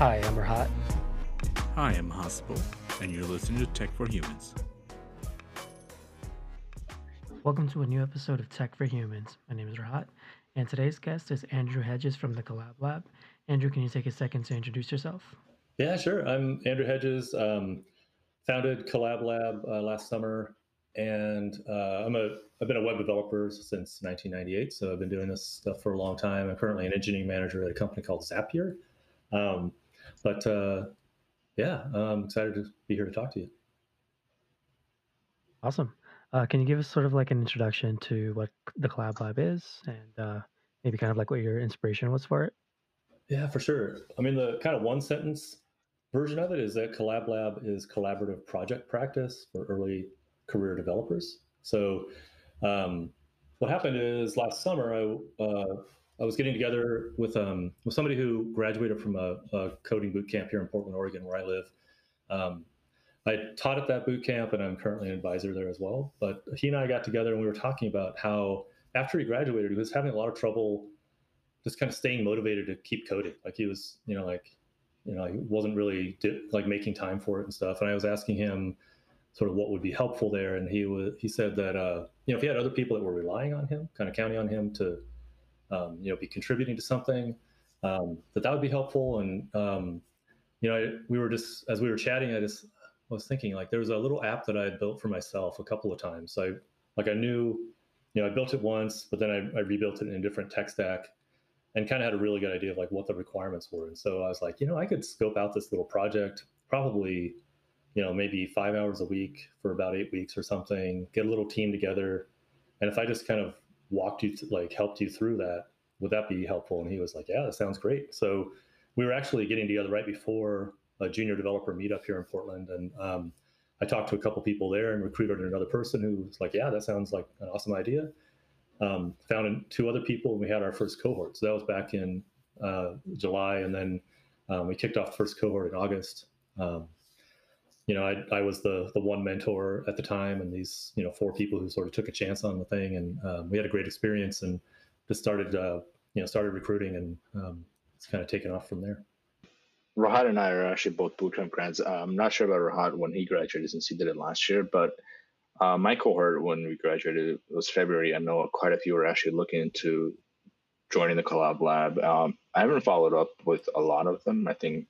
Hi, I'm Rahat. Hi, I'm Hasipul, and you're listening to Tech for Humans. Welcome to a new episode of Tech for Humans. My name is Rahat, and today's guest is Andrew Hedges from the Collab Lab. Andrew, can you take a second to introduce yourself? Yeah, sure. I'm Andrew Hedges. Um, founded Collab Lab uh, last summer, and uh, I'm a I've been a web developer since 1998. So I've been doing this stuff for a long time. I'm currently an engineering manager at a company called Zapier. Um, but uh, yeah, I'm excited to be here to talk to you. Awesome. Uh, can you give us sort of like an introduction to what the Collab Lab is and uh, maybe kind of like what your inspiration was for it? Yeah, for sure. I mean, the kind of one sentence version of it is that Collab Lab is collaborative project practice for early career developers. So, um, what happened is last summer I uh, I was getting together with um, with somebody who graduated from a, a, coding boot camp here in Portland, Oregon, where I live. Um, I taught at that boot camp, and I'm currently an advisor there as well. But he and I got together, and we were talking about how after he graduated, he was having a lot of trouble just kind of staying motivated to keep coding. Like he was, you know, like you know, he wasn't really like making time for it and stuff. And I was asking him sort of what would be helpful there, and he was he said that uh, you know if he had other people that were relying on him, kind of counting on him to um, you know be contributing to something, um, that that would be helpful. And um, you know, I, we were just as we were chatting, I just was thinking like there was a little app that I had built for myself a couple of times. So I like I knew, you know, I built it once, but then I, I rebuilt it in a different tech stack and kind of had a really good idea of like what the requirements were. And so I was like, you know, I could scope out this little project, probably, you know, maybe five hours a week for about eight weeks or something, get a little team together. And if I just kind of walked you, th- like helped you through that, would that be helpful? And he was like, yeah, that sounds great. So we were actually getting together right before a junior developer meetup here in Portland. And um, I talked to a couple people there and recruited another person who was like, yeah, that sounds like an awesome idea um, found two other people, and we had our first cohort. So that was back in uh, July, and then um, we kicked off the first cohort in August. Um, you know, I, I was the the one mentor at the time, and these you know four people who sort of took a chance on the thing, and um, we had a great experience, and just started uh, you know started recruiting, and um, it's kind of taken off from there. Rahat and I are actually both bootcamp grads. Uh, I'm not sure about Rahat when he graduated since he did it last year, but uh, my cohort, when we graduated, it was February. I know quite a few were actually looking into joining the Collab Lab. Um, I haven't followed up with a lot of them. I think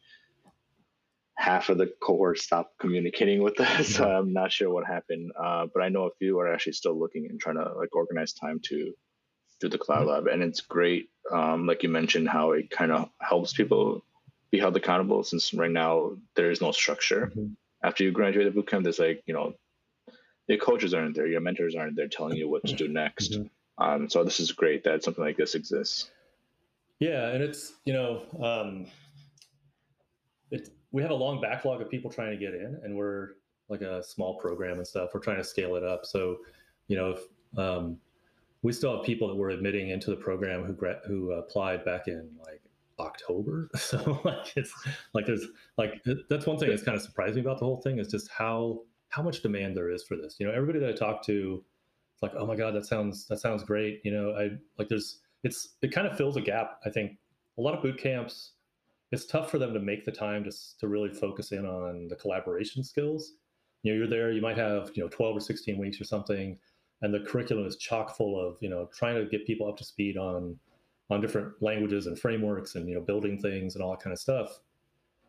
half of the cohort stopped communicating with us. So I'm not sure what happened, uh, but I know a few are actually still looking and trying to like organize time to do the Collab Lab, and it's great. Um, like you mentioned, how it kind of helps people be held accountable. Since right now there is no structure. Mm-hmm. After you graduate the bootcamp, there's like you know your coaches aren't there, your mentors aren't there telling you what to do next. Mm-hmm. Um, so this is great that something like this exists. Yeah, and it's you know, um, it we have a long backlog of people trying to get in, and we're like a small program and stuff. We're trying to scale it up. So, you know, if, um, we still have people that we're admitting into the program who who applied back in like October. So like it's like there's like that's one thing that's kind of surprising about the whole thing is just how how much demand there is for this. You know, everybody that I talk to, it's like, oh my god, that sounds that sounds great. You know, I like there's it's it kind of fills a gap. I think a lot of boot camps, it's tough for them to make the time just to really focus in on the collaboration skills. You know, you're there, you might have you know 12 or 16 weeks or something, and the curriculum is chock full of you know trying to get people up to speed on on different languages and frameworks and you know building things and all that kind of stuff.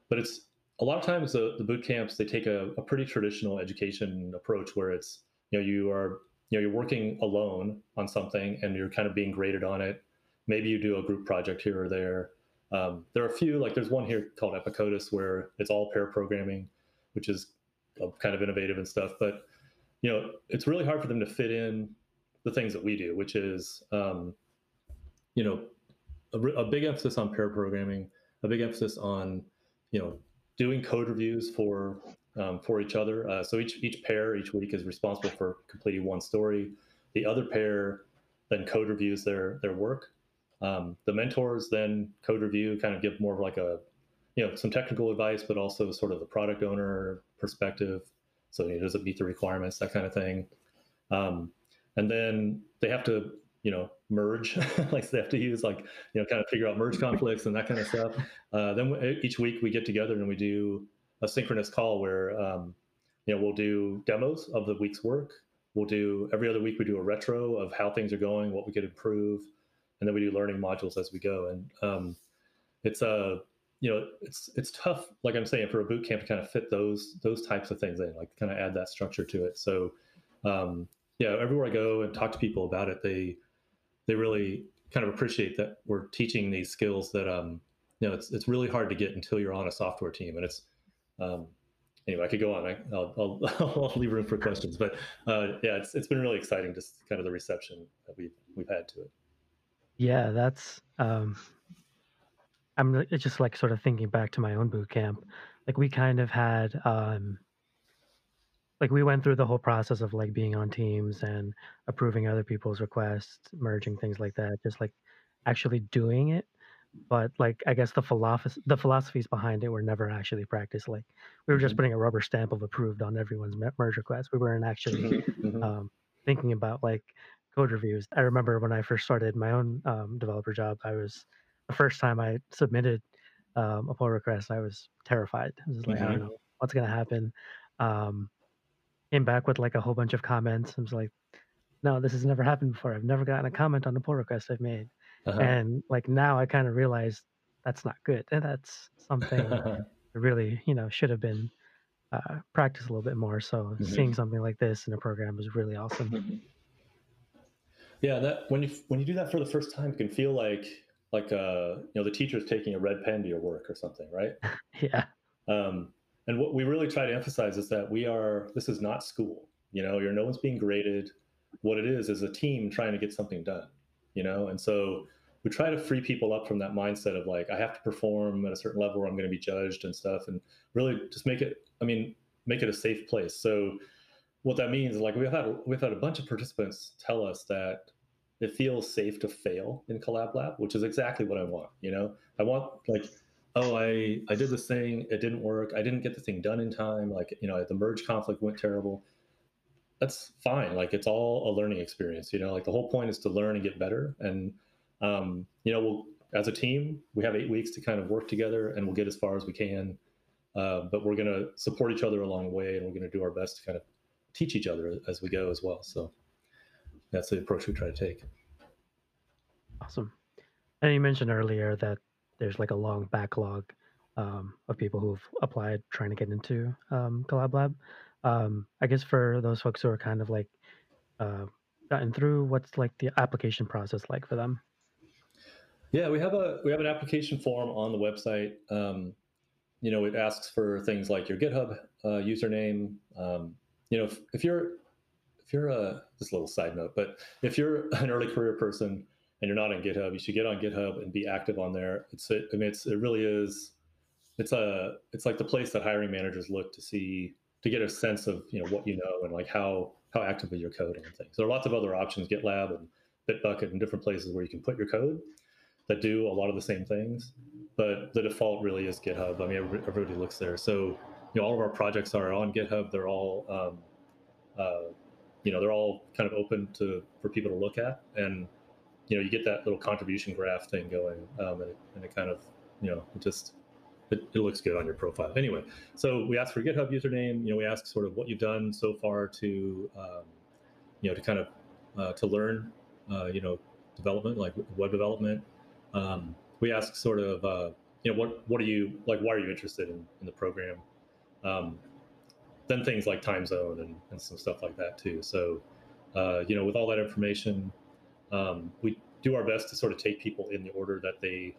But it's a lot of times the, the boot camps they take a, a pretty traditional education approach where it's you know you are you know you're working alone on something and you're kind of being graded on it maybe you do a group project here or there um, there are a few like there's one here called epicodus where it's all pair programming which is kind of innovative and stuff but you know it's really hard for them to fit in the things that we do which is um, you know a, a big emphasis on pair programming a big emphasis on you know doing code reviews for um, for each other. Uh, so each each pair each week is responsible for completing one story. The other pair then code reviews their their work. Um, the mentors then code review, kind of give more of like a you know some technical advice, but also sort of the product owner perspective. So you know, does it meet the requirements, that kind of thing. Um, and then they have to you know merge like they have to use like you know kind of figure out merge conflicts and that kind of stuff. Uh, then each week we get together and we do a synchronous call where um, you know we'll do demos of the week's work. We'll do every other week we do a retro of how things are going what we could improve and then we do learning modules as we go. And um, it's a you know it's it's tough like i'm saying for a boot camp to kind of fit those those types of things in like kind of add that structure to it. So um, yeah everywhere i go and talk to people about it they they really kind of appreciate that we're teaching these skills that um you know it's it's really hard to get until you're on a software team and it's um anyway i could go on. I, will I'll, I'll leave room for questions but uh, yeah it's, it's been really exciting just kind of the reception that we've we've had to it. Yeah that's um i'm just like sort of thinking back to my own boot camp like we kind of had um like we went through the whole process of like being on teams and approving other people's requests merging things like that just like actually doing it but like i guess the philosophy the philosophies behind it were never actually practiced like we were just mm-hmm. putting a rubber stamp of approved on everyone's merge request we weren't actually mm-hmm. um, thinking about like code reviews i remember when i first started my own um, developer job i was the first time i submitted um, a pull request i was terrified i was like i don't mm-hmm. know what's going to happen um, came back with like a whole bunch of comments. I was like, no, this has never happened before. I've never gotten a comment on the pull request I've made. Uh-huh. And like now I kind of realize that's not good. And that's something really, you know, should have been uh, practiced a little bit more. So mm-hmm. seeing something like this in a program is really awesome. Mm-hmm. Yeah, that when you when you do that for the first time, it can feel like like uh you know the teacher's taking a red pen to your work or something, right? yeah. Um, and what we really try to emphasize is that we are this is not school you know you're no one's being graded what it is is a team trying to get something done you know and so we try to free people up from that mindset of like i have to perform at a certain level where i'm going to be judged and stuff and really just make it i mean make it a safe place so what that means is like we've had we've had a bunch of participants tell us that it feels safe to fail in collab lab which is exactly what i want you know? I want like oh i i did this thing it didn't work i didn't get the thing done in time like you know the merge conflict went terrible. That's fine like it's all a learning experience you know? Like the whole point is to learn and get better and um, you know we'll as a team we have eight weeks to kind of work together and we'll get as far as we can uh, but we're going to support each other along the way and we're going to do our best to kind of teach each other as we go as well so that's the approach we try to take awesome and you mentioned earlier that there's like a long backlog um, of people who've applied trying to get into um, Collab Lab. Um, I guess for those folks who are kind of like uh, gotten through, what's like the application process like for them? Yeah, we have a we have an application form on the website. Um, you know, it asks for things like your GitHub uh, username. Um, you know, if, if you're you're a just a little side note, but if you're an early career person and you're not on GitHub, you should get on GitHub and be active on there. It's I mean it's it really is it's a it's like the place that hiring managers look to see to get a sense of you know what you know and like how how actively you're coding and things. There are lots of other options, GitLab and Bitbucket and different places where you can put your code that do a lot of the same things, but the default really is GitHub. I mean, everybody looks there. So you know, all of our projects are on GitHub. They're all um, uh, you know they're all kind of open to for people to look at. And you know you get that little contribution graph thing going um, and, it, and, it, kind of you know it just it, it, looks good on your profile. Anyway so we ask for github username you know we ask sort of what you've done so far to um, you know to kind of uh, to learn uh, you know development like web development. Um, we ask sort of uh, you know what what are you like why are you interested in, in the program? Um, then things like time zone and, and some stuff like that too so uh, you know with all that information um, we do our best to sort of take people in the order that they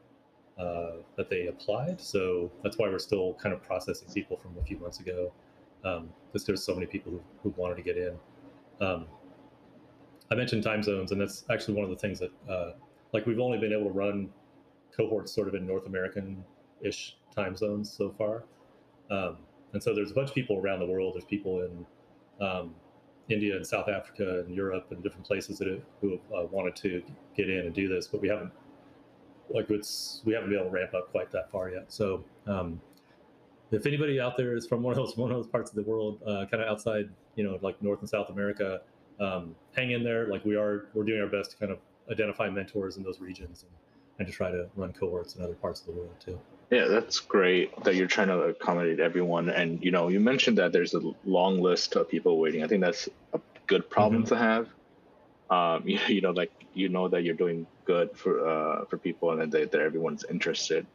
uh, that they applied. So that's why we're still kind of processing people from a few months ago, because um, there's so many people who, who wanted to get in. Um, I mentioned time zones, and that's actually one of the things that, uh, like, we've only been able to run cohorts sort of in North American-ish time zones so far, um, and so there's a bunch of people around the world. There's people in um, India and South Africa and Europe and different places that have, who have uh, wanted to get in and do this, but we haven't like it's we haven't been able to ramp up quite that far yet. So um, if anybody out there is from one of those one of those parts of the world, uh, kind of outside, you know, like North and South America, um, hang in there. Like we are, we're doing our best to kind of identify mentors in those regions and, and to try to run cohorts in other parts of the world too. Yeah, that's great that you're trying to accommodate everyone. And you know, you mentioned that there's a long list of people waiting. I think that's a good problem mm-hmm. to have. Um, you, you know, like you know that you're doing good for uh, for people, and that, that everyone's interested.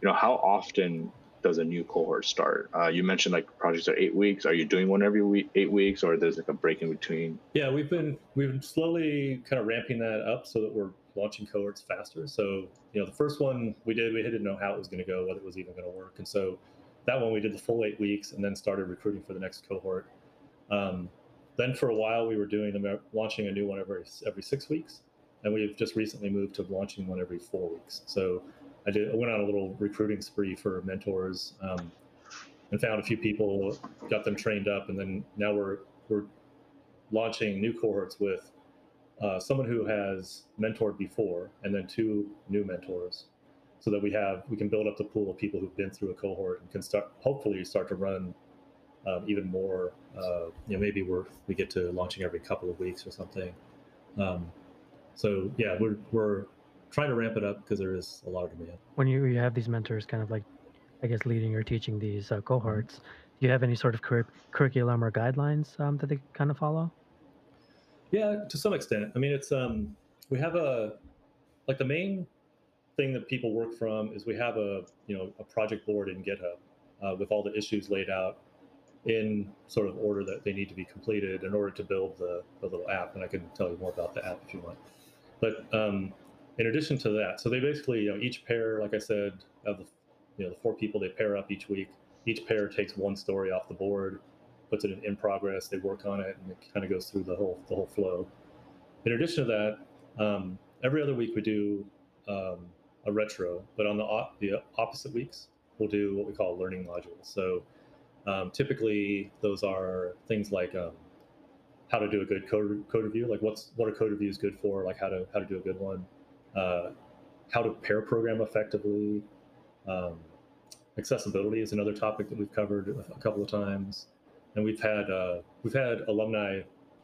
You know, how often does a new cohort start? Uh, you mentioned like projects are eight weeks. Are you doing one every week, eight weeks, or there's like a break in between? Yeah, we've been we've been slowly kind of ramping that up so that we're launching cohorts faster. So you know, the first one we did, we didn't know how it was going to go, whether it was even going to work, and so that one we did the full eight weeks, and then started recruiting for the next cohort. Um, then for a while we were doing them launching a new one every every six weeks, and we've just recently moved to launching one every four weeks. So I did. I went on a little recruiting spree for mentors, um, and found a few people, got them trained up, and then now we're we're launching new cohorts with uh, someone who has mentored before, and then two new mentors, so that we have we can build up the pool of people who've been through a cohort and can start hopefully start to run um, even more. Uh, you know, maybe we're we get to launching every couple of weeks or something. Um, so yeah, we're we're trying to ramp it up because there is a lot of demand. When you, you have these mentors kind of like, I guess, leading or teaching these uh, cohorts, do you have any sort of cur- curriculum or guidelines um, that they kind of follow? Yeah, to some extent. I mean, it's um, we have a like the main thing that people work from is we have a you know a project board in GitHub uh, with all the issues laid out in sort of order that they need to be completed in order to build the, the little app. And I can tell you more about the app if you want. But um, in addition to that, so they basically, you know, each pair, like I said, of the, you know, the four people they pair up each week. Each pair takes one story off the board, puts it in, in progress. They work on it, and it kind of goes through the whole the whole flow. In addition to that, um, every other week we do um, a retro, but on the op- the opposite weeks we'll do what we call learning modules. So um, typically those are things like um, how to do a good code, code review, like what's what are code reviews good for, like how to how to do a good one uh, how to pair program effectively. Um, accessibility is another topic that we've covered a couple of times, and we've had uh, we've had alumni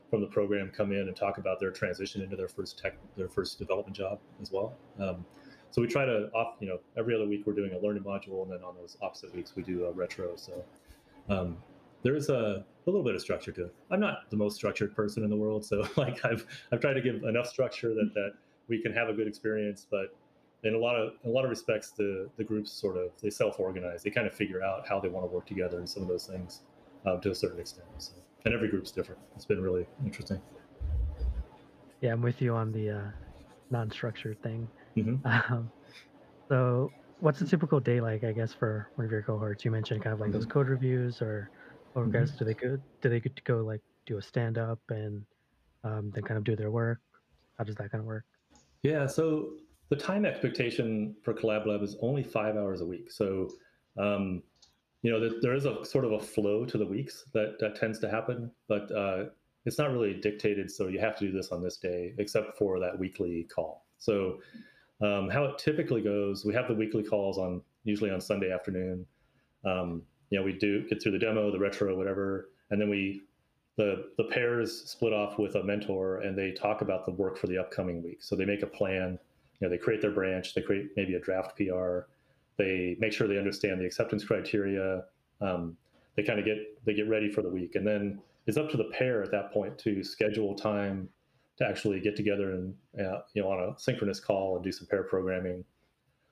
from the program come in and talk about their transition into their first tech their first development job as well. Um, so we try to off you know every other week we're doing a learning module, and then on those opposite weeks we do a retro. So um, there is a, a little bit of structure to it. I'm not the most structured person in the world, so like I've I've tried to give enough structure that that we can have a good experience. But in a lot of in a lot of respects, the the groups sort of they self organize. They kind of figure out how they want to work together and some of those things um, to a certain extent. So, and every group's different. It's been really interesting. Yeah, I'm with you on the uh, non-structured thing. Mm-hmm. Um, so, what's a typical day like? I guess for one of your cohorts, you mentioned kind of like mm-hmm. those code reviews, or or mm-hmm. guys, do they go do they get to go like do a stand up and um, then kind of do their work? How does that kind of work? Yeah, so the time expectation for Collab Lab is only five hours a week. So, um, you know, there is a sort of a flow to the weeks that, that tends to happen, but uh, it's not really dictated. So you have to do this on this day, except for that weekly call. So, um, how it typically goes, we have the weekly calls on usually on Sunday afternoon. Um, you know, we do get through the demo, the retro, whatever, and then we the the pairs split off with a mentor and they talk about the work for the upcoming week. So they make a plan. You know, they create their branch. They create maybe a draft PR. They make sure they understand the acceptance criteria. Um, they kind of get they get ready for the week, and then it's up to the pair at that point to schedule time to actually get together and uh, you know on a synchronous call and do some pair programming.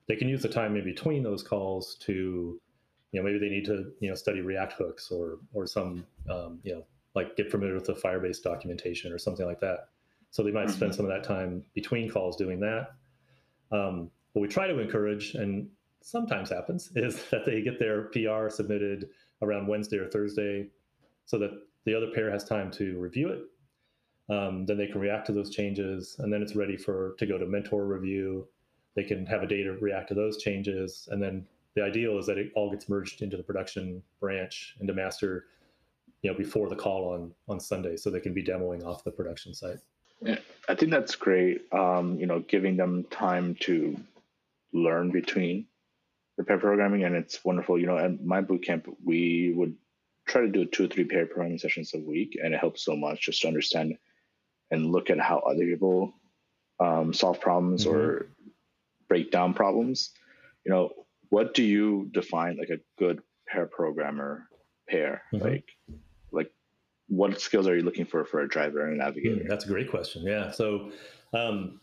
They can use the time in between those calls to you know maybe they need to you know study React hooks or or some um, you know like get familiar with the Firebase documentation or something like that. So they might mm-hmm. spend some of that time between calls doing that. Um, what we try to encourage, and sometimes happens, is that they get their PR submitted around Wednesday or Thursday so that the other pair has time to review it. Um, then they can react to those changes, and then it's ready for to go to mentor review. They can have a day to react to those changes, and then the ideal is that it all gets merged into the production branch into master you know before the call on on Sunday, so they can be demoing off the production site. I think that's great. Um, you know, giving them time to learn between the pair programming, and it's wonderful. You know, at my bootcamp, we would try to do two or three pair programming sessions a week, and it helps so much just to understand and look at how other people um, solve problems Mhm. or break down problems. You know, what do you define like a good pair programmer pair? Mhm. Like, like what skills are you looking for for a driver and a navigator? Mm, that's a great question. Yeah. So, um,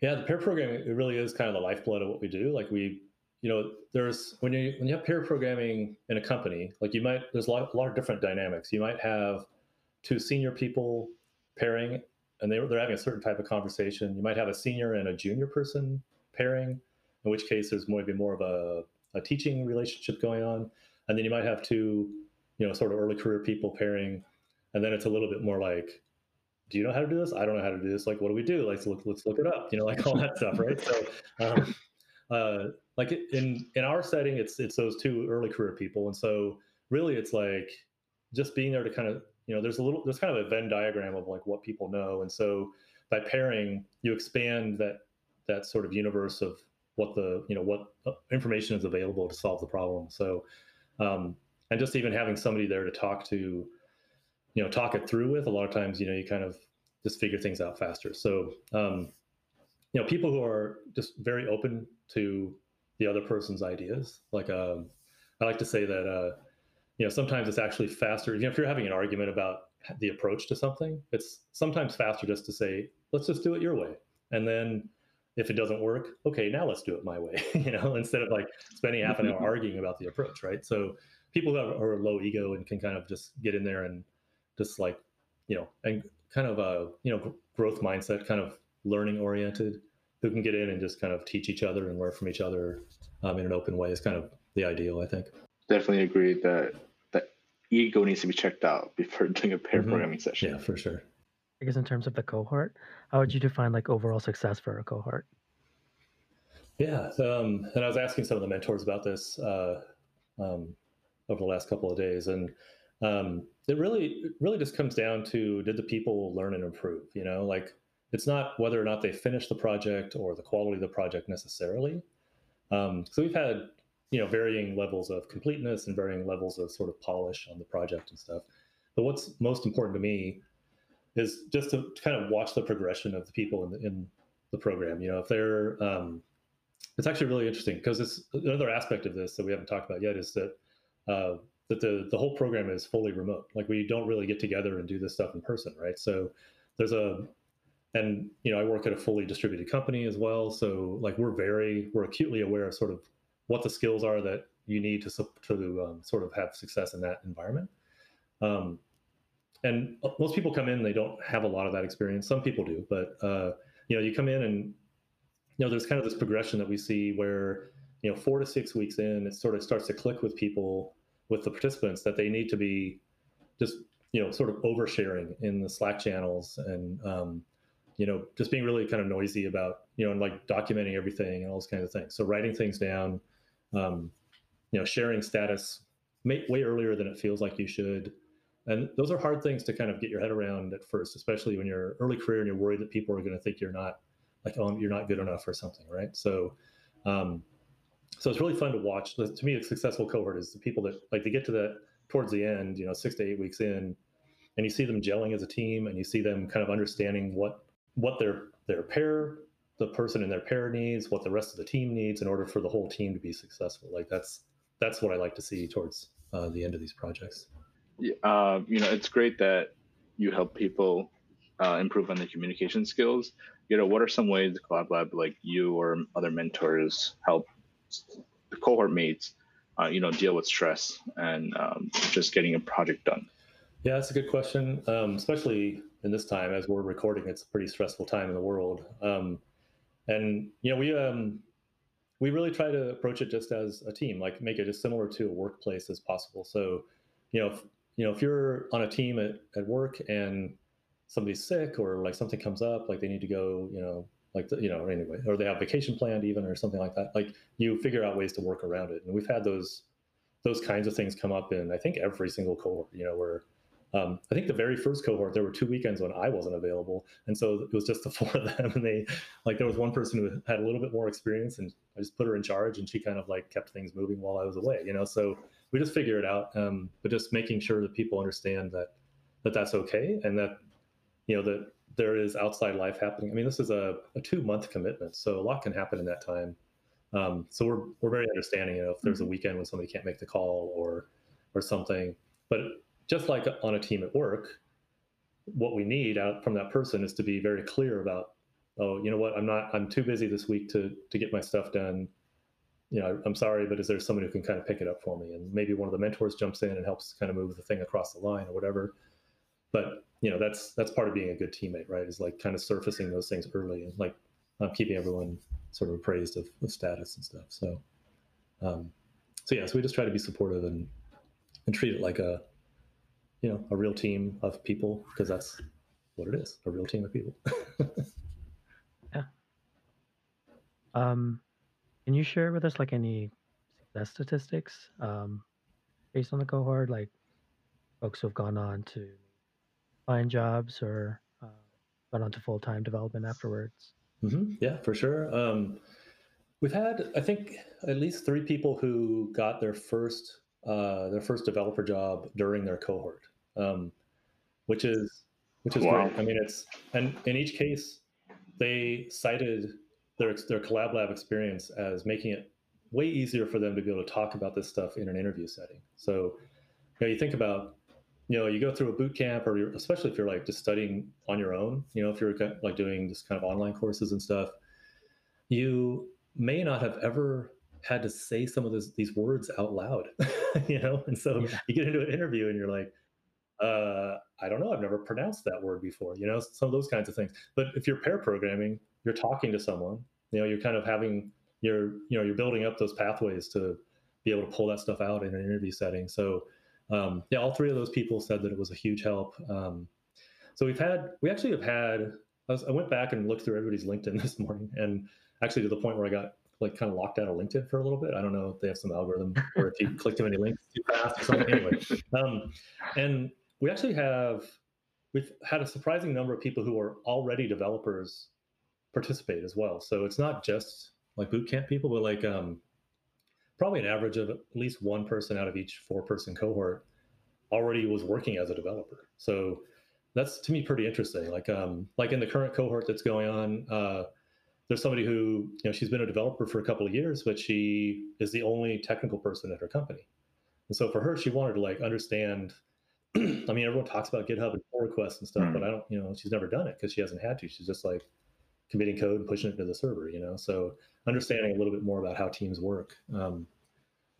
yeah, the pair programming it really is kind of the lifeblood of what we do. Like we, you know, there's when you when you have pair programming in a company, like you might there's a lot, a lot of different dynamics. You might have two senior people pairing, and they they're having a certain type of conversation. You might have a senior and a junior person pairing, in which case there's maybe more of a, a teaching relationship going on, and then you might have two, you know, sort of early career people pairing, and then it's a little bit more like do you know how to do this? I don't know how to do this. Like, what do we do? Like, look, let's look it up. You know, like all that stuff, right? So, um, uh, like in in our setting, it's it's those two early career people, and so really, it's like just being there to kind of you know, there's a little there's kind of a Venn diagram of like what people know, and so by pairing, you expand that that sort of universe of what the you know what uh, information is available to solve the problem. So, um, and just even having somebody there to talk to you know talk it through with a lot of times you know you kind of just figure things out faster. So um, you know people who are just very open to the other person's ideas like um, i like to say that uh, you know sometimes it's actually faster you know if you're having an argument about the approach to something it's sometimes faster just to say let's just do it your way. And then if it doesn't work okay now let's do it my way you know instead of like spending half an hour arguing about the approach right? So people who are, low ego and can kind of just get in there and just like you know and kind of a you know growth mindset kind of learning oriented who can get in and just kind of teach each other and learn from each other um, in an open way is kind of the ideal i think Definitely agree that that ego needs to be checked out before doing a pair Mhm. programming session. yeah for sure I guess in terms of the cohort, how would you define like overall success for a cohort? yeah um, and i was asking some of the mentors about this uh, um, over the last couple of days and um, it really it really just comes down to did the people learn and improve you know like it's not whether or not they finish the project or the quality of the project necessarily um, so we've had you know varying levels of completeness and varying levels of sort of polish on the project and stuff but what's most important to me is just to, to kind of watch the progression of the people in the, in the program you know if they're um, it's actually really interesting because it's another aspect of this that we haven't talked about yet is that uh, that the the whole program is fully remote. Like we don't really get together and do this stuff in person, right? So there's a and you know I work at a fully distributed company as well, so like we're very we're acutely aware of sort of what the skills are that you need to to um, sort of have success in that environment. Um, and most people come in they don't have a lot of that experience. Some people do, but uh, you know you come in and you know there's kind of this progression that we see where you know four to six weeks in it sort of starts to click with people with the participants that they need to be just you know sort of oversharing in the slack channels and um, you know just being really kind of noisy about you know and like documenting everything and all those kinds of things. So writing things down um, you know sharing status may, way earlier than it feels like you should. And those are hard things to kind of get your head around at first especially when you're early career and you're worried that people are going to think you're not like oh you're not good enough or something right? So um, so it's really fun to watch. To me, a successful cohort is the people that like they get to that towards the end, you know, six to eight weeks in, and you see them gelling as a team, and you see them kind of understanding what what their their pair, the person in their pair needs, what the rest of the team needs in order for the whole team to be successful. Like that's that's what I like to see towards uh, the end of these projects. Yeah, uh, you know, it's great that you help people uh, improve on their communication skills. You know, what are some ways Collab Lab, like you or other mentors, help the cohort mates, uh, you know, deal with stress and um, just getting a project done? Yeah, that's a good question. Um, especially in this time, as we're recording, it's a pretty stressful time in the world. Um, and you know, we um, we really try to approach it just as a team, like make it as similar to a workplace as possible. So, you know, if, you know, if you're on a team at, at work and somebody's sick or like something comes up, like they need to go, you know, like the, you know, anyway, or they have vacation planned even or something like that. Like you figure out ways to work around it, and we've had those those kinds of things come up in I think every single cohort. You know, where um, I think the very first cohort there were two weekends when I wasn't available, and so it was just the four of them. And they like there was one person who had a little bit more experience, and I just put her in charge, and she kind of like kept things moving while I was away. You know, so we just figure it out, um, but just making sure that people understand that that that's okay, and that you know that there is outside life happening. I mean, this is a, a two month commitment, so a lot can happen in that time. Um, so we're we're very understanding. You know, if there's a weekend when somebody can't make the call or or something, but just like on a team at work, what we need out from that person is to be very clear about, oh, you know what, I'm not, I'm too busy this week to to get my stuff done. You know, I'm sorry, but is there someone who can kind of pick it up for me? And maybe one of the mentors jumps in and helps kind of move the thing across the line or whatever. But you know, that's that's part of being a good teammate, right? Is like kind of surfacing those things early and like um, keeping everyone sort of appraised of, of status and stuff. So, um, so yeah, so we just try to be supportive and and treat it like a you know a real team of people because that's what it is a real team of people. Yeah. Um can you share with us like any success statistics um based on the cohort like folks who have gone on to find jobs or uh, gone on to full-time development afterwards? Mm-hmm. yeah for sure. Um we've had i think at least three people who got their first uh, their first developer job during their cohort, um, which is which is wow. great. I mean, it's and in each case, they cited their their collab lab experience as making it way easier for them to be able to talk about this stuff in an interview setting. So, you know, you think about, you know, you go through a boot camp, or especially if you're like just studying on your own. You know, if you're like doing just kind of online courses and stuff, you may not have ever had to say some of this, these words out loud, you know? And so yeah. you get into an interview and you're like, uh, I don't know, I've never pronounced that word before, you know, some of those kinds of things. But if you're pair programming, you're talking to someone, you know, you're kind of having, you're, you know, you're building up those pathways to be able to pull that stuff out in an interview setting. So, um, yeah, all three of those people said that it was a huge help. Um, so we've had, we actually have had, I, was, I went back and looked through everybody's LinkedIn this morning and actually to the point where I got like kind of locked out of LinkedIn for a little bit. I don't know if they have some algorithm or if you click too many links too fast or something. Anyway, um, and we actually have we've had a surprising number of people who are already developers participate as well. So it's not just like bootcamp people, but like um, probably an average of at least one person out of each four person cohort already was working as a developer. So that's to me pretty interesting. Like um, like in the current cohort that's going on. Uh, there's somebody who you know she's been a developer for a couple of years but she is the only technical person at her company and so for her she wanted to like understand i mean everyone talks about github and pull requests and stuff mm. but i don't you know she's never done it because she hasn't had to she's just like committing code and pushing it to the server you know so understanding a little bit more about how teams work um,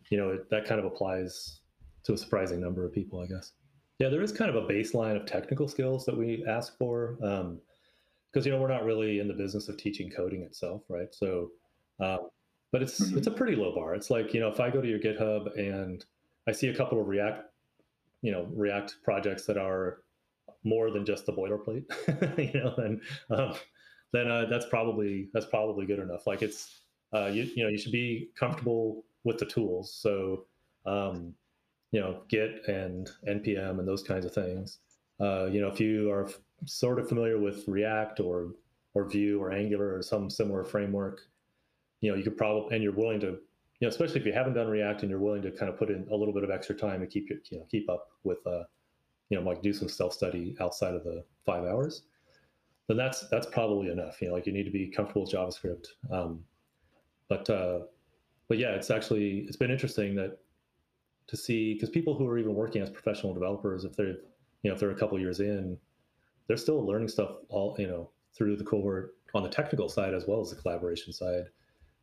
you know it, that kind of applies to a surprising number of people i guess yeah there is kind of a baseline of technical skills that we ask for um, because you know we're not really in the business of teaching coding itself, right? So, um, but it's mm-hmm. it's a pretty low bar. It's like you know if I go to your GitHub and I see a couple of React, you know, React projects that are more than just the boilerplate, you know, then um, then uh, that's probably that's probably good enough. Like it's uh, you you know you should be comfortable with the tools. So um, you know Git and npm and those kinds of things. Uh, you know if you are sort of familiar with React or or Vue or Angular or some similar framework, you know, you could probably and you're willing to, you know, especially if you haven't done React and you're willing to kind of put in a little bit of extra time to keep your, you know, keep up with, uh, you know, like do some self study outside of the five hours, then that's that's probably enough. You know, like you need to be comfortable with JavaScript. Um, but uh, but yeah, it's actually it's been interesting that to see because people who are even working as professional developers, if they're you know if they're a couple years in, they're still learning stuff all you know through the cohort on the technical side as well as the collaboration side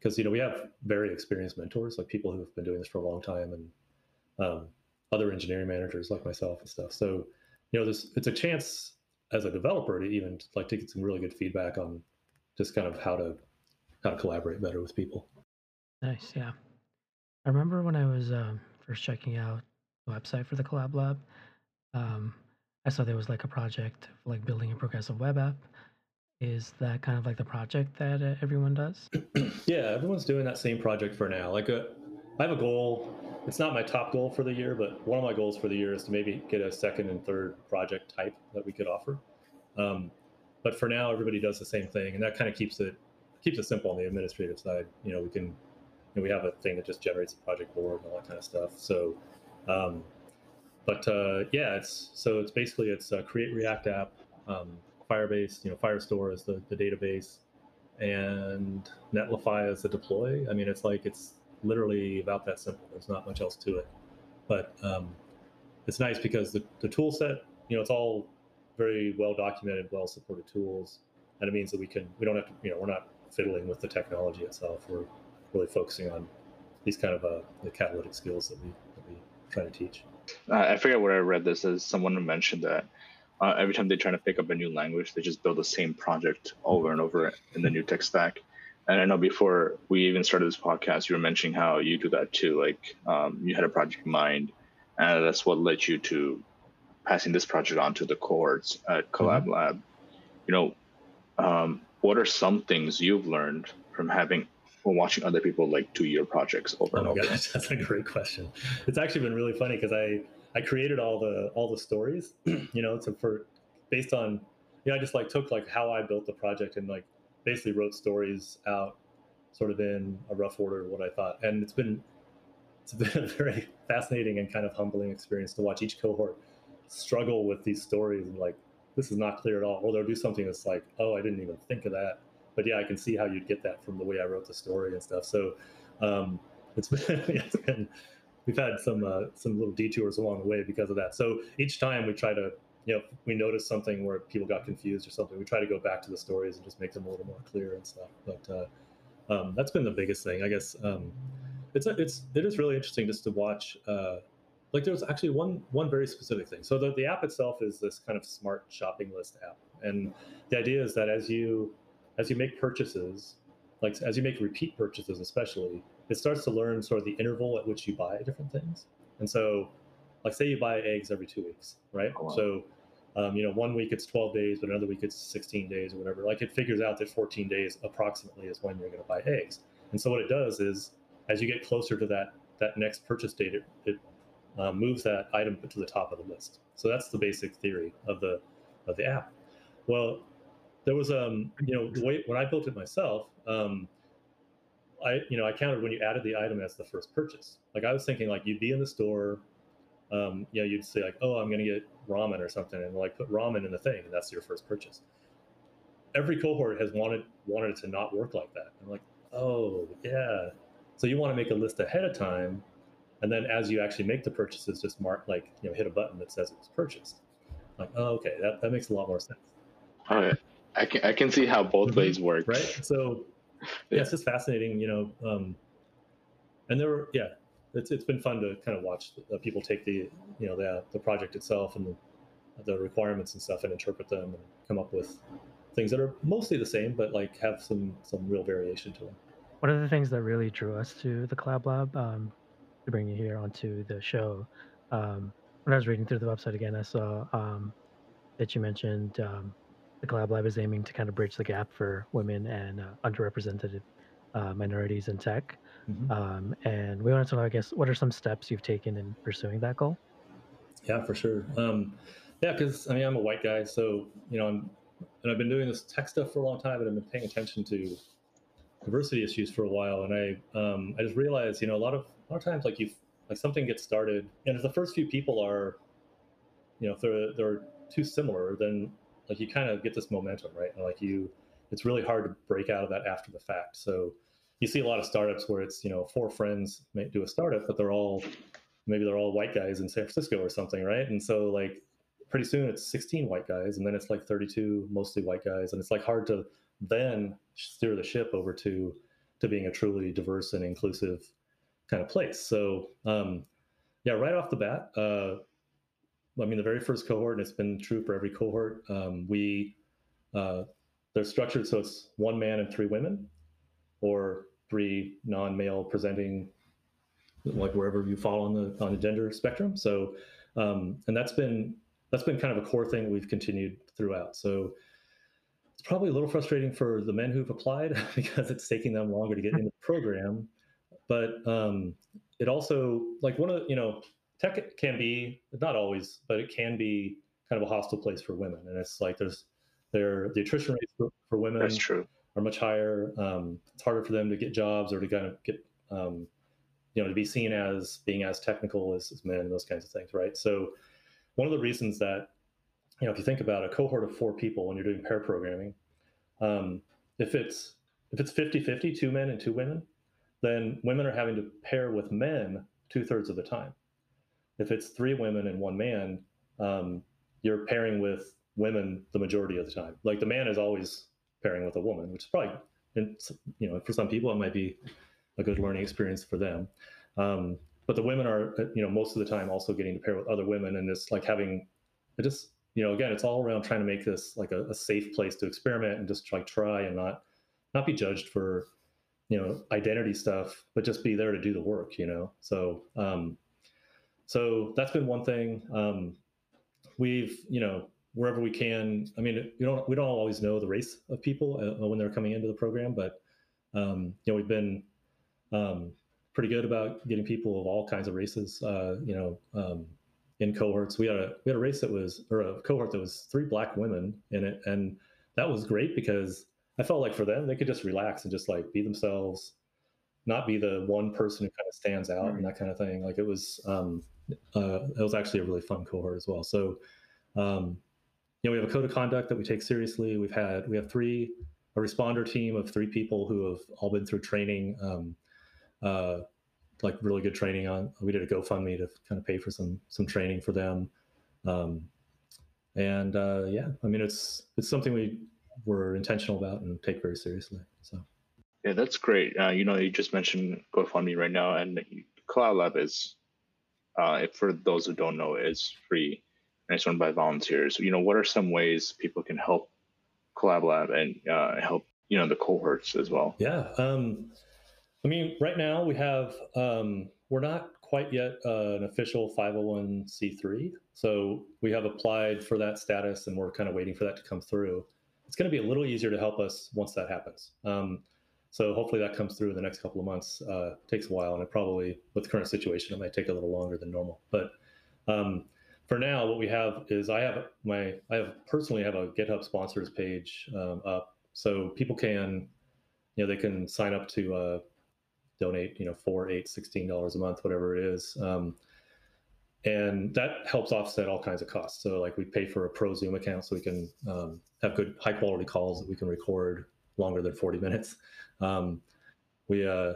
because you know we have very experienced mentors like people who have been doing this for a long time and um, other engineering managers like myself and stuff. So you know this it's a chance as a developer to even like to get some really good feedback on just kind of how to how to collaborate better with people. Nice yeah. I remember when i was um, first checking out the website for the collab lab um, I saw there was like a project like building a progressive web app. Is that kind of like the project that uh, everyone does? yeah, everyone's doing that same project for now. Like a, uh, I have a goal. It's not my top goal for the year, but one of my goals for the year is to maybe get a second and third project type that we could offer. Um, but for now, everybody does the same thing, and that kind of keeps it keeps it simple on the administrative side. You know, we can, you know, we have a thing that just generates a project board and all that kind of stuff. So, um, but uh, yeah, it's so it's basically it's a create React app, um, Firebase, you know, Firestore is the, the database, and Netlify is the deploy. I mean, it's like it's literally about that simple. There's not much else to it, but um, it's nice because the, the tool set, you know, it's all very well documented, well supported tools, and it means that we can we don't have to, you know, we're not fiddling with the technology itself. We're really focusing on these kind of uh, the catalytic skills that we that we try to teach. Uh, I forget where I read this. As someone mentioned that uh, every time they try to pick up a new language, they just build the same project over and over in the new tech stack. And I know before we even started this podcast, you were mentioning how you do that too. Like um, you had a project in mind, and that's what led you to passing this project on to the cohorts at Collab mm-hmm. Lab. You know, um, what are some things you've learned from having from watching other people like do your projects over oh and over? Gosh, that's a great question. It's actually been really funny because I I created all the all the stories, you know, to for based on you know I just like took like how I built the project and like basically wrote stories out sort of in a rough order of what I thought, and it's been it's been a very fascinating and kind of humbling experience to watch each cohort struggle with these stories and like this is not clear at all, or they'll do something that's like oh I didn't even think of that, but yeah I can see how you'd get that from the way I wrote the story and stuff. So um, it's been it's been we've had some uh, some little detours along the way because of that. So each time we try to, you know, we notice something where people got confused or something, we try to go back to the stories and just make them a little more clear and stuff. But uh, um, that's been the biggest thing, I guess. Um, it's it's it is really interesting just to watch. Uh, like there was actually one one very specific thing. So the, the app itself is this kind of smart shopping list app, and the idea is that as you as you make purchases, like as you make repeat purchases, especially, it starts to learn sort of the interval at which you buy different things. And so, like, say you buy eggs every two weeks, right? Oh, wow. So, um, you know, one week it's 12 days, but another week it's 16 days or whatever. Like, it figures out that 14 days approximately is when you're going to buy eggs. And so, what it does is, as you get closer to that that next purchase date, it, it uh, moves that item to the top of the list. So that's the basic theory of the of the app. Well, there was um, you know, the way when I built it myself. Um, I, you know, I counted when you added the item as the first purchase. Like I was thinking, like you'd be in the store, um, you know, you'd say like, oh, I'm going to get ramen or something, and like put ramen in the thing, and that's your first purchase. Every cohort has wanted wanted it to not work like that. I'm like, oh yeah. So you want to make a list ahead of time, and then as you actually make the purchases, just mark like you know hit a button that says it was purchased. Like, oh, okay, that, that makes a lot more sense. All right. I can I can see how both mm-hmm. ways work. Right. So yeah, it's just fascinating, you know. Um, and there were, yeah, it's it's been fun to kind of watch people take the, you know, the the project itself and the, the requirements and stuff and interpret them and come up with things that are mostly the same, but like have some some real variation to them. One of the things that really drew us to the Collab Lab, um, to bring you here onto the show, um, when I was reading through the website again, I saw um, that you mentioned um, the Collab Lab is aiming to kind of bridge the gap for women and uh, underrepresented uh, minorities in tech. Mm-hmm. Um, and we wanted to know, I guess, what are some steps you've taken in pursuing that goal? Yeah, for sure. Um, yeah, because I mean, I'm a white guy, so you know, I'm and I've been doing this tech stuff for a long time, and I've been paying attention to diversity issues for a while. And I, um, I just realized, you know, a lot of a lot of times, like you, like something gets started, and if the first few people are, you know, if they're they're too similar, then like you kind of get this momentum, right? And like you, it's really hard to break out of that after the fact. So you see a lot of startups where it's you know four friends may do a startup, but they're all maybe they're all white guys in San Francisco or something, right? And so like pretty soon it's 16 white guys, and then it's like 32 mostly white guys, and it's like hard to then steer the ship over to to being a truly diverse and inclusive kind of place. So um, yeah, right off the bat, uh, I mean, the very first cohort, and it's been true for every cohort, um, we uh, they're structured so it's one man and three women, or three non-male presenting, like wherever you fall on the on the gender spectrum. So, um, and that's been that's been kind of a core thing we've continued throughout. So it's probably a little frustrating for the men who've applied because it's taking them longer to get into the program. But um, it also like one of you know tech can be not always, but it can be kind of a hostile place for women. And it's like there's there the attrition rates for, for women That's true. are much higher. Um, it's harder for them to get jobs or to kind of get um, you know to be seen as being as technical as, as men, those kinds of things, right? So one of the reasons that you know, if you think about a cohort of four people when you're doing pair programming, um, if it's if it's 50-50, two men and two women, then women are having to pair with men two thirds of the time. If it's three women and one man, um, you're pairing with women the majority of the time. Like the man is always pairing with a woman, which is probably, you know, for some people it might be a good learning experience for them. Um, but the women are, you know, most of the time also getting to pair with other women, and it's like having, it just, you know, again, it's all around trying to make this like a, a safe place to experiment and just like try and not, not be judged for, you know, identity stuff, but just be there to do the work, you know. So, um, so that's been one thing. Um, we've, you know, wherever we can. I mean, you don't we don't always know the race of people uh, when they're coming into the program, but um, you know, we've been um, pretty good about getting people of all kinds of races. Uh, you know, um, in cohorts, we had a we had a race that was or a cohort that was three black women in it, and that was great because I felt like for them they could just relax and just like be themselves, not be the one person who kind of stands out and that kind of thing. Like it was, um, uh, it was actually a really fun cohort as well. So, um, you know, we have a code of conduct that we take seriously. We've had we have three a responder team of three people who have all been through training. Um, uh, like really good training on. We did a GoFundMe to kind of pay for some some training for them, um, and uh, yeah, I mean it's it's something we were intentional about and take very seriously. Yeah, that's great. Uh, you know, you just mentioned GoFundMe right now, and Collab Lab is, uh, for those who don't know, is free and it's run by volunteers. You know, what are some ways people can help Collab Lab and uh, help you know the cohorts as well? Yeah. Um, I mean, right now we have, um, we're not quite yet uh, an official 501c3. So we have applied for that status and we're kind of waiting for that to come through. It's going to be a little easier to help us once that happens. Um, so hopefully that comes through in the next couple of months. Uh, takes a while and it probably, with the current situation, it might take a little longer than normal. But um, for now, what we have is I have my, I have personally have a GitHub sponsors page um, up. So people can, you know, they can sign up to uh, donate, you know, four, eight, sixteen dollars a month, whatever it is. Um, and that helps offset all kinds of costs. So like we pay for a pro Zoom account so we can um, have good high quality calls that we can record longer than 40 minutes. Um, we, uh,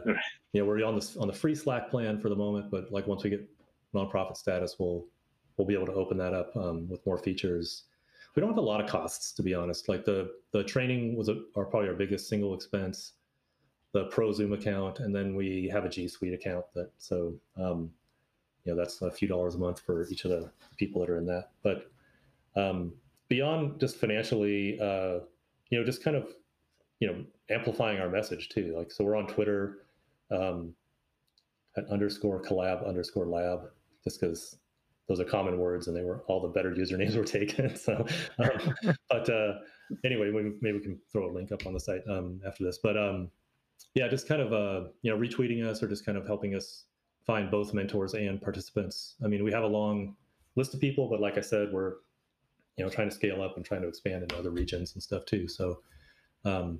you know, we're on this on the free Slack plan for the moment, but like once we get nonprofit status, we'll we'll be able to open that up um, with more features. We don't have a lot of costs, to be honest. Like the the training was a, are probably our biggest single expense the Pro Zoom account, and then we have a G Suite account that so um, you know that's a few dollars a month for each of the people that are in that. But um, beyond just financially, uh, you know, just kind of you know amplifying our message too. Like so, we're on Twitter um, at underscore collab underscore lab, just because those are common words and they were all the better usernames were taken. So, um, but uh, anyway, we, maybe we can throw a link up on the site um, after this. But um, yeah, just kind of uh, you know retweeting us or just kind of helping us find both mentors and participants. I mean, we have a long list of people, but like I said, we're you know trying to scale up and trying to expand into other regions and stuff too. So um,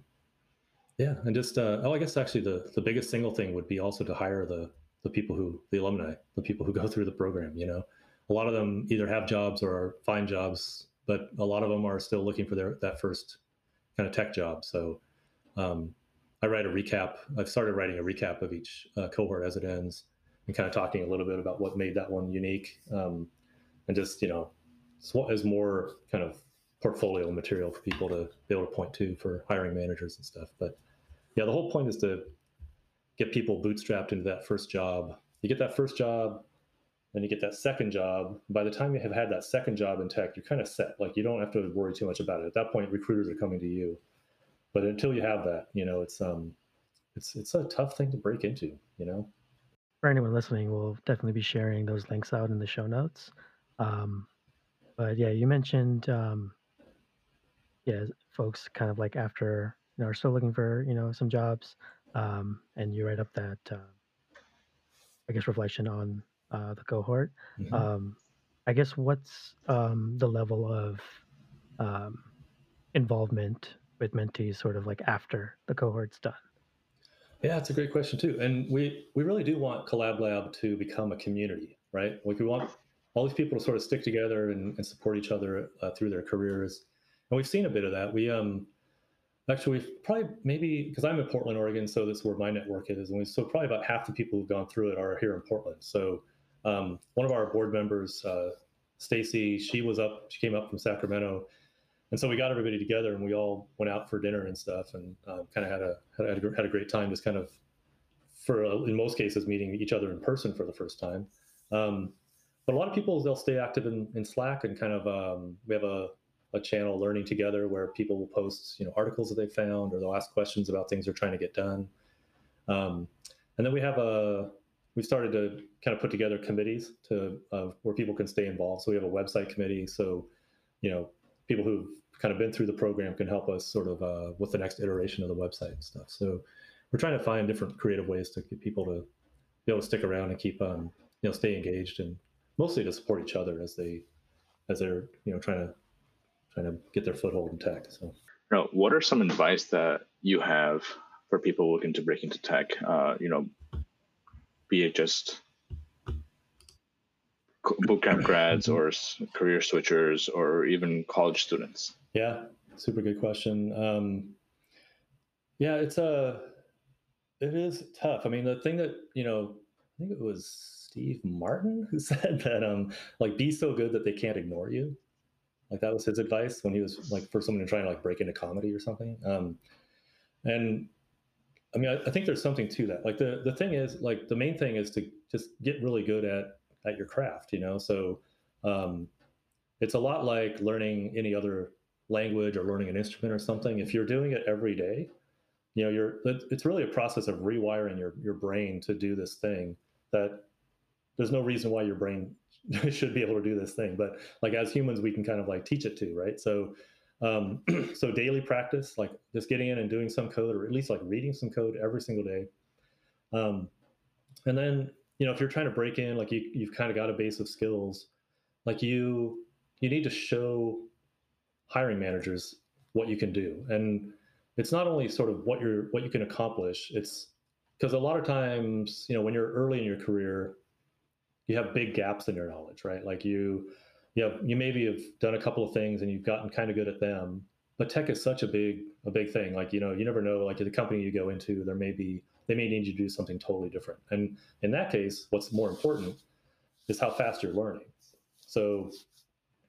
yeah, and just uh, oh, I guess actually the the biggest single thing would be also to hire the the people who the alumni, the people who go through the program. You know, a lot of them either have jobs or find jobs, but a lot of them are still looking for their that first kind of tech job. So um, I write a recap. I've started writing a recap of each uh, cohort as it ends, and kind of talking a little bit about what made that one unique, um, and just you know, as more kind of portfolio material for people to be able to point to for hiring managers and stuff. But yeah, the whole point is to get people bootstrapped into that first job. You get that first job, then you get that second job. By the time you have had that second job in tech, you're kind of set. Like you don't have to worry too much about it. At that point, recruiters are coming to you but until you have that, you know, it's um, it's it's a tough thing to break into, you know. For anyone listening, we'll definitely be sharing those links out in the show notes. Um, but yeah, you mentioned um, yeah, folks kind of like after you know are still looking for you know some jobs, um, and you write up that uh, I guess reflection on uh, the cohort. Mm-hmm. Um, I guess what's um, the level of um, involvement with mentees sort of like after the cohort's done? Yeah, it's a great question too. And we we really do want Collab Lab to become a community, right? Like we want all these people to sort of stick together and, and support each other uh, through their careers. And we've seen a bit of that. We um, actually we've probably maybe because I'm in Portland, Oregon, so that's where my network is, and we, so probably about half the people who've gone through it are here in Portland. So um, one of our board members, uh, Stacy, she was up, she came up from Sacramento, and so we got everybody together and we all went out for dinner and stuff, and um, kind of had a, had a had a great time, just kind of for in most cases meeting each other in person for the first time. Um, but a lot of people they'll stay active in, in Slack and kind of um, we have a, a channel learning together where people will post you know articles that they found or they'll ask questions about things they're trying to get done. Um, and then we have a we started to kind of put together committees to uh, where people can stay involved. So we have a website committee. So you know people who've kind of been through the program can help us sort of uh, with the next iteration of the website and stuff. So we're trying to find different creative ways to get people to be able to stick around and keep um, you know stay engaged and mostly to support each other as they as they're you know trying to trying to get their foothold in tech. So, now, what are some advice that you have for people looking to break into tech? Uh, you know, be it just bootcamp grads or career switchers or even college students? Yeah, super good question. Um, yeah, it's a it is tough. I mean, the thing that you know, I think it was Steve Martin who said that um like be so good that they can't ignore you. Like that was his advice when he was like for someone trying to like break into comedy or something. Um, and I mean, I, I think there's something to that. Like the the thing is, like the main thing is to just get really good at at your craft. You know, so um, it's a lot like learning any other language or learning an instrument or something. If you're doing it every day, you know, you're it's really a process of rewiring your your brain to do this thing that there's no reason why your brain should be able to do this thing but like as humans we can kind of like teach it to right? So um, so daily practice like just getting in and doing some code or at least like reading some code every single day. Um, and then you know if you're trying to break in like you, you've kind of got a base of skills like you you need to show hiring managers what you can do. And it's not only sort of what you're what you can accomplish it's because a lot of times you know when you're early in your career you have big gaps in your knowledge, right? Like you, you have, you maybe have done a couple of things and you've gotten kind of good at them, but tech is such a big, a big thing. Like, you know, you never know, like the company you go into, there may be, they may need you to do something totally different. And in that case, what's more important is how fast you're learning. So,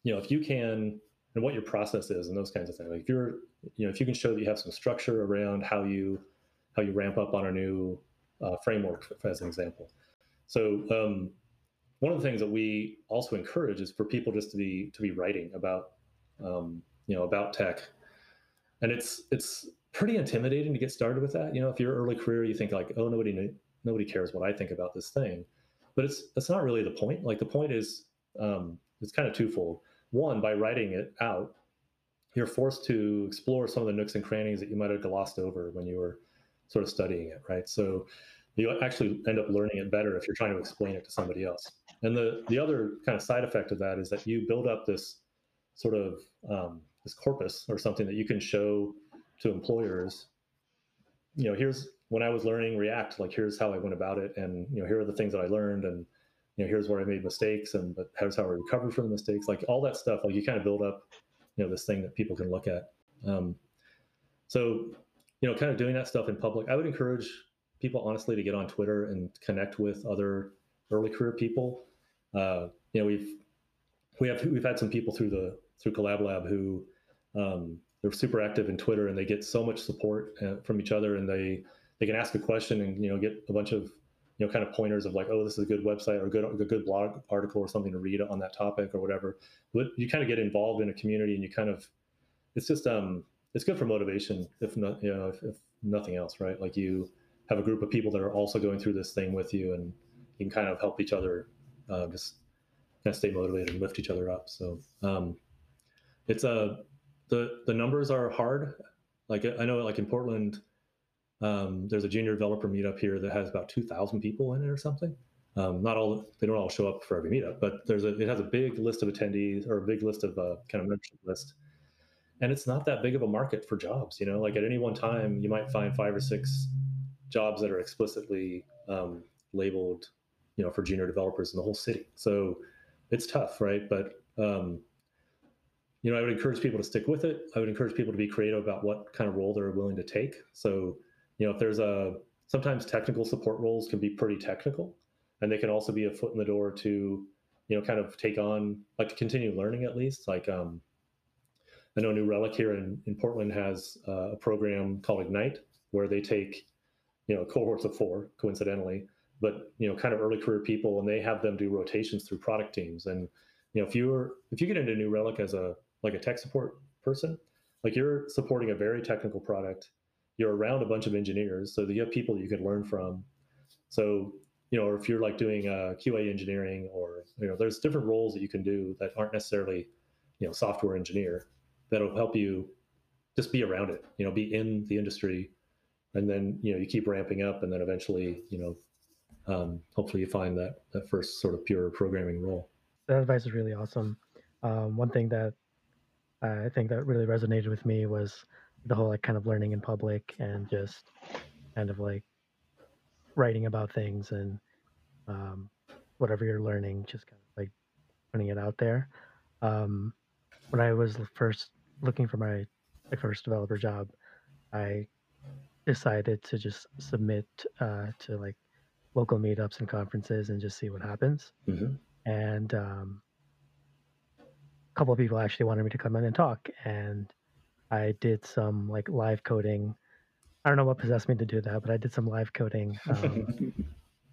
you know, if you can, and what your process is and those kinds of things, like if you're, you know, if you can show that you have some structure around how you, how you ramp up on a new uh, framework, as an example. So, um, one of the things that we also encourage is for people just to be to be writing about um, you know about tech. And it's it's pretty intimidating to get started with that. You know if you're early career you think like oh nobody nobody cares what i think about this thing. But it's that's not really the point. Like the point is um, it's kind of twofold. One by writing it out you're forced to explore some of the nooks and crannies that you might have glossed over when you were sort of studying it right? So you actually end up learning it better if you're trying to explain it to somebody else. And the the other kind of side effect of that is that you build up this sort of um, this corpus or something that you can show to employers. You know, here's when I was learning React, like here's how I went about it, and you know, here are the things that I learned, and you know, here's where I made mistakes, and but here's how I recovered from the mistakes. Like all that stuff, like you kind of build up, you know, this thing that people can look at. Um, so, you know, kind of doing that stuff in public, I would encourage people honestly to get on Twitter and connect with other early career people. Uh, you know, we've we have we've had some people through the through Collab Lab who um, they're super active in Twitter and they get so much support uh, from each other and they they can ask a question and you know get a bunch of you know kind of pointers of like oh this is a good website or a good a good blog article or something to read on that topic or whatever. But you kind of get involved in a community and you kind of it's just um it's good for motivation if not you know if, if nothing else right like you have a group of people that are also going through this thing with you, and you can kind of help each other uh, just kind of stay motivated and lift each other up. So um, it's a the the numbers are hard. Like I know, like in Portland, um, there's a junior developer meetup here that has about two thousand people in it or something. Um, not all they don't all show up for every meetup, but there's a it has a big list of attendees or a big list of uh, kind of membership list, and it's not that big of a market for jobs. You know, like at any one time, you might find five or six jobs that are explicitly um, labeled, you know, for junior developers in the whole city. So it's tough, right? But um, you know, I would encourage people to stick with it. I would encourage people to be creative about what kind of role they're willing to take. So, you know, if there's a sometimes technical support roles can be pretty technical, and they can also be a foot in the door to, you know, kind of take on like to continue learning at least. Like, um, I know New Relic here in, in Portland has uh, a program called Ignite where they take, you know, cohorts of four, coincidentally, but you know, kind of early career people, and they have them do rotations through product teams. And you know, if you're if you get into New Relic as a like a tech support person, like you're supporting a very technical product, you're around a bunch of engineers, so you have people you can learn from. So you know, or if you're like doing uh, QA engineering, or you know, there's different roles that you can do that aren't necessarily, you know, software engineer that'll help you just be around it. You know, be in the industry, and then you know you keep ramping up, and then eventually, you know, um, hopefully you find that that first sort of pure programming role. That advice is really awesome. Um, one thing that I think that really resonated with me was the whole like kind of learning in public and just kind of like writing about things and um, whatever you're learning, just kind of like putting it out there. Um, when I was first looking for my, first developer job, I decided to just submit uh, to like local meetups and conferences and just see what happens. Mm-hmm. And um, a couple of people actually wanted me to come in and talk, and I did some like live coding. I don't know what possessed me to do that, but I did some live coding um,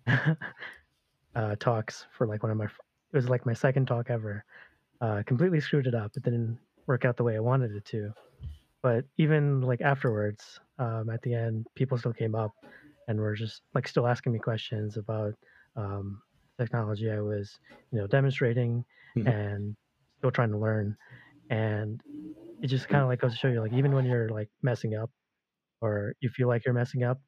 uh, talks for like one of my. It was like my second talk ever. Uh, completely screwed it up. It didn't work out the way I wanted it to. But even like afterwards, um, at the end, people still came up and were just like still asking me questions about um, technology I was, you know, demonstrating Mhm. and still trying to learn. And it just kind of like goes to show you, like even when you're like messing up, or you feel like you're messing up,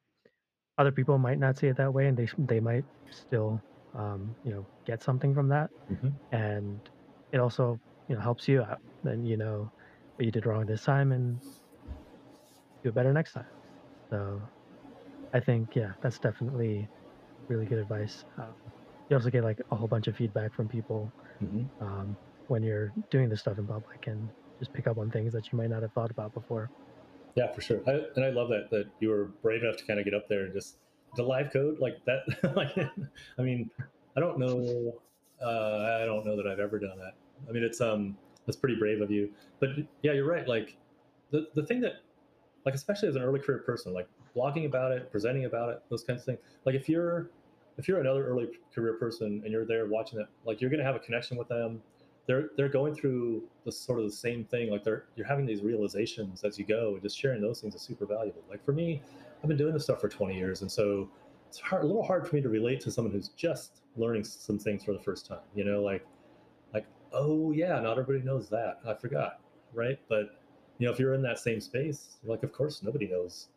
other people might not see it that way, and they they might still, um, you know, get something from that. Mhm. And it also, you know, helps you out. Then you know what you did wrong this time, and do it better next time. So I think, yeah, that's definitely really good advice. Uh, you also get like a whole bunch of feedback from people Mhm. um, when you're doing this stuff in public and just pick up on things that you might not have thought about before. Yeah, for sure. I, and I love that that you were brave enough to kind of get up there and just the live code like that. like, I mean, I don't know. Uh, I don't know that I've ever done that. I mean, it's um, that's pretty brave of you. But yeah, you're right. Like the the thing that, like especially as an early career person, like blogging about it, presenting about it, those kinds of things. Like if you're if you're another early career person and you're there watching it, like you're gonna have a connection with them. They're they're going through the sort of the same thing. Like they're you're having these realizations as you go, and just sharing those things is super valuable. Like for me, I've been doing this stuff for 20 years, and so it's hard, a little hard for me to relate to someone who's just learning some things for the first time. You know, like like oh yeah, not everybody knows that. I forgot, right? But you know, if you're in that same space, like, of course, nobody knows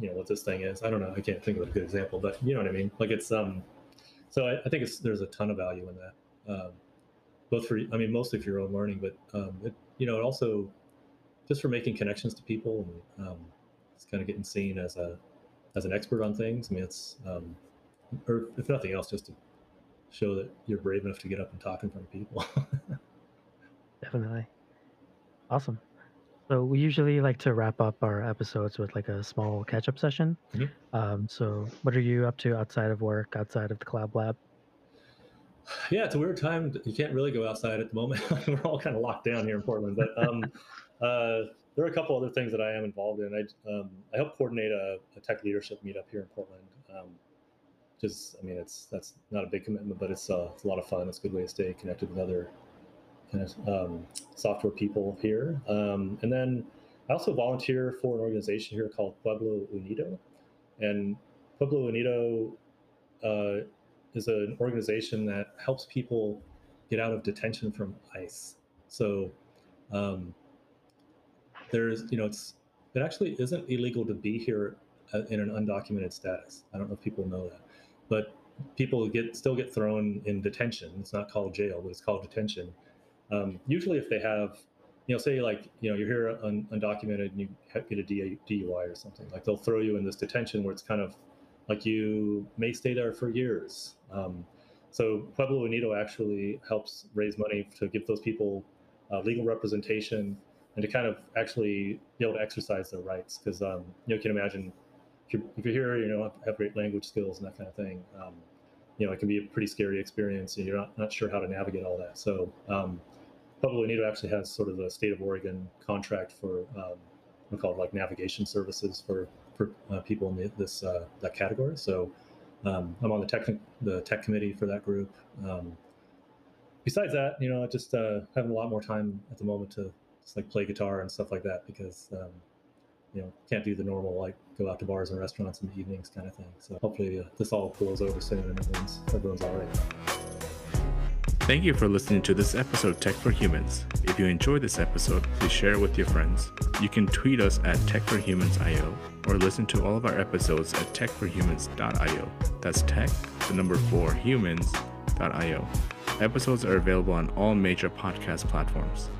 you know what this thing is. I don't know. I can't think of a good example, but you know what I mean. Like it's um. So I, I think it's there's a ton of value in that, um, both for I mean mostly for your own learning, but um, it, you know it also just for making connections to people and um, it's kind of getting seen as a as an expert on things. I mean it's um, or if nothing else, just to show that you're brave enough to get up and talk in front of people. Definitely. Awesome. So we usually like to wrap up our episodes with like a small catch-up session. Mhm. Um, so what are you up to outside of work, outside of the Collab Lab? yeah, it's a weird time. You can't really go outside at the moment. We're all kind of locked down here in Portland. But um, uh, there are a couple other things that I am involved in. I, um, I help coordinate a, a tech leadership meetup here in Portland. Um, just, I mean, it's that's not a big commitment, but it's, uh, it's a lot of fun. It's a good way to stay connected with other kind of um, software people here. Um, and then I also volunteer for an organization here called Pueblo Unido. And Pueblo Unido uh, is an organization that helps people get out of detention from ICE. So um, there's, you know, it's it actually isn't illegal to be here uh, in an undocumented status. I don't know if people know that, but people get still get thrown in detention. It's not called jail, but it's called detention. Um, usually, if they have, you know, say like you know you're here un- undocumented and you get a DUI or something, like they'll throw you in this detention where it's kind of like you may stay there for years. Um, so Pueblo Unido actually helps raise money to give those people uh, legal representation and to kind of actually be able to exercise their rights. Because um, you know, you can imagine if you're, if you're here, you know, have great language skills and that kind of thing. Um, you know, it can be a pretty scary experience, and you're not, not sure how to navigate all that. So, um, Pueblo Unido actually has sort of the state of Oregon contract for um, we call it like navigation services for for uh, people in this uh, that category. So, um, I'm on the tech the tech committee for that group. Um, besides that, you know, just uh, having a lot more time at the moment to just like play guitar and stuff like that because um, you know can't do the normal like go out to bars and restaurants in the evenings kind of thing. So hopefully uh, this all blows over soon and everyone's everyone's all right. Thank you for listening to this episode of Tech for Humans. If you enjoyed this episode, please share it with your friends. You can tweet us at techforhumans.io or listen to all of our episodes at techforhumans.io. That's tech, the number four, humans.io. Episodes are available on all major podcast platforms.